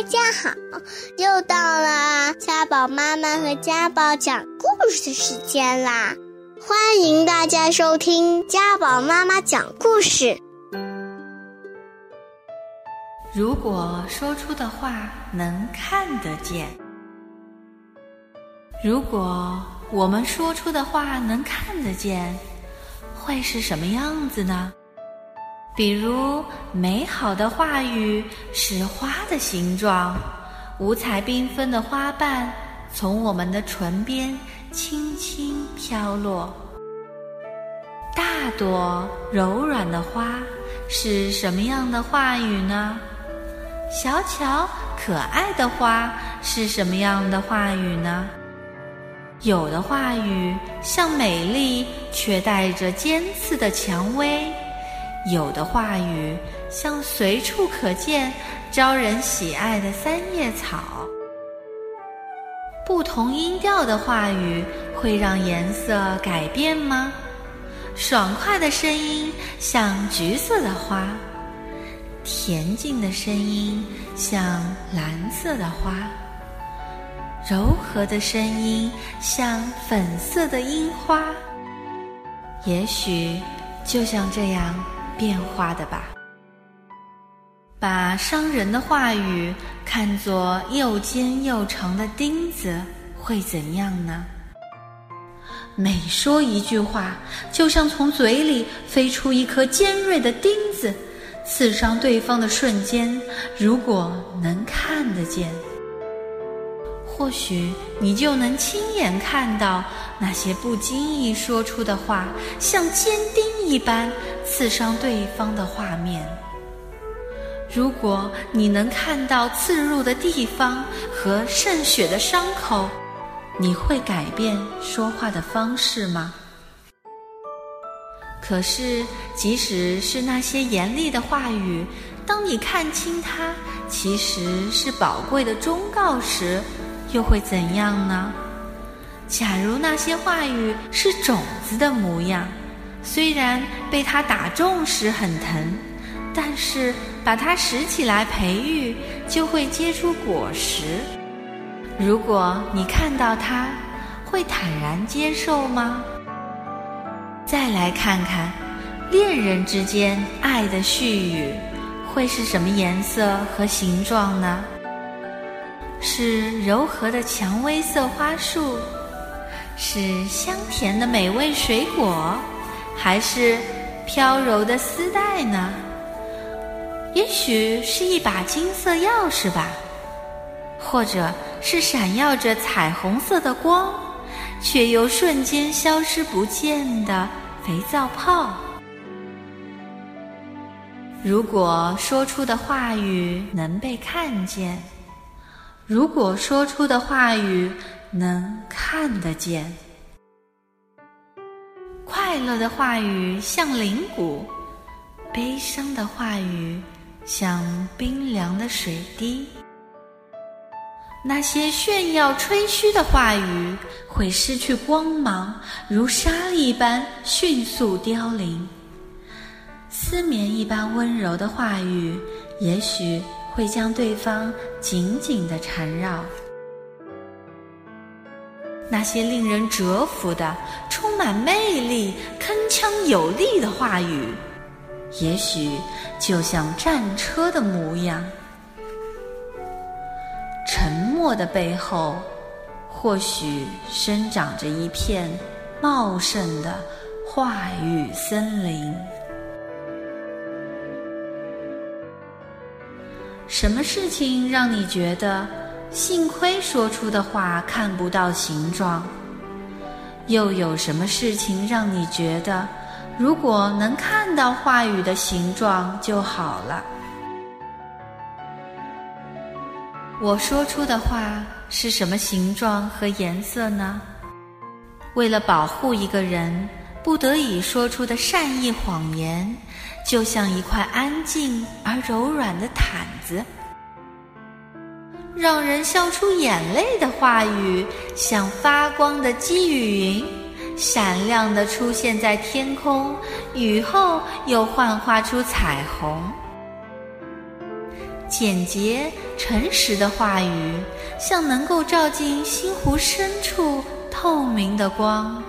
大家好，又到了家宝妈妈和家宝讲故事的时间啦！欢迎大家收听家宝妈妈讲故事。如果说出的话能看得见，如果我们说出的话能看得见，会是什么样子呢？比如，美好的话语是花的形状，五彩缤纷的花瓣从我们的唇边轻轻飘落。大朵柔软的花是什么样的话语呢？小巧可爱的花是什么样的话语呢？有的话语像美丽，却带着尖刺的蔷薇。有的话语像随处可见、招人喜爱的三叶草。不同音调的话语会让颜色改变吗？爽快的声音像橘色的花，恬静的声音像蓝色的花，柔和的声音像粉色的樱花。也许就像这样。变化的吧，把伤人的话语看作又尖又长的钉子，会怎样呢？每说一句话，就像从嘴里飞出一颗尖锐的钉子，刺伤对方的瞬间，如果能看得见，或许你就能亲眼看到那些不经意说出的话，像尖钉一般。刺伤对方的画面。如果你能看到刺入的地方和渗血的伤口，你会改变说话的方式吗？可是，即使是那些严厉的话语，当你看清它其实是宝贵的忠告时，又会怎样呢？假如那些话语是种子的模样。虽然被它打中时很疼，但是把它拾起来培育，就会结出果实。如果你看到它，会坦然接受吗？再来看看，恋人之间爱的絮语会是什么颜色和形状呢？是柔和的蔷薇色花束，是香甜的美味水果。还是飘柔的丝带呢？也许是一把金色钥匙吧，或者是闪耀着彩虹色的光，却又瞬间消失不见的肥皂泡。如果说出的话语能被看见，如果说出的话语能看得见。快乐的话语像铃鼓，悲伤的话语像冰凉的水滴。那些炫耀吹嘘的话语会失去光芒，如沙粒般迅速凋零。丝绵一般温柔的话语，也许会将对方紧紧的缠绕。那些令人折服的、充满魅力、铿锵有力的话语，也许就像战车的模样。沉默的背后，或许生长着一片茂盛的话语森林。什么事情让你觉得？幸亏说出的话看不到形状，又有什么事情让你觉得，如果能看到话语的形状就好了？我说出的话是什么形状和颜色呢？为了保护一个人，不得已说出的善意谎言，就像一块安静而柔软的毯子。让人笑出眼泪的话语，像发光的积雨云，闪亮的出现在天空，雨后又幻化出彩虹。简洁诚实的话语，像能够照进心湖深处透明的光。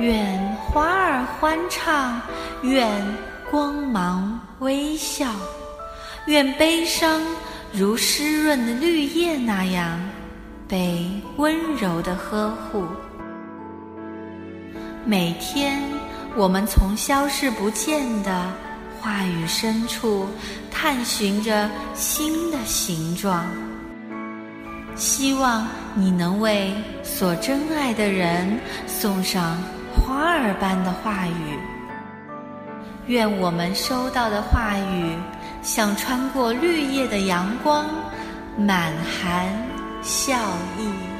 愿花儿欢唱，愿光芒微笑，愿悲伤如湿润的绿叶那样被温柔的呵护。每天，我们从消失不见的话语深处探寻着新的形状。希望你能为所珍爱的人送上。花儿般的话语，愿我们收到的话语像穿过绿叶的阳光，满含笑意。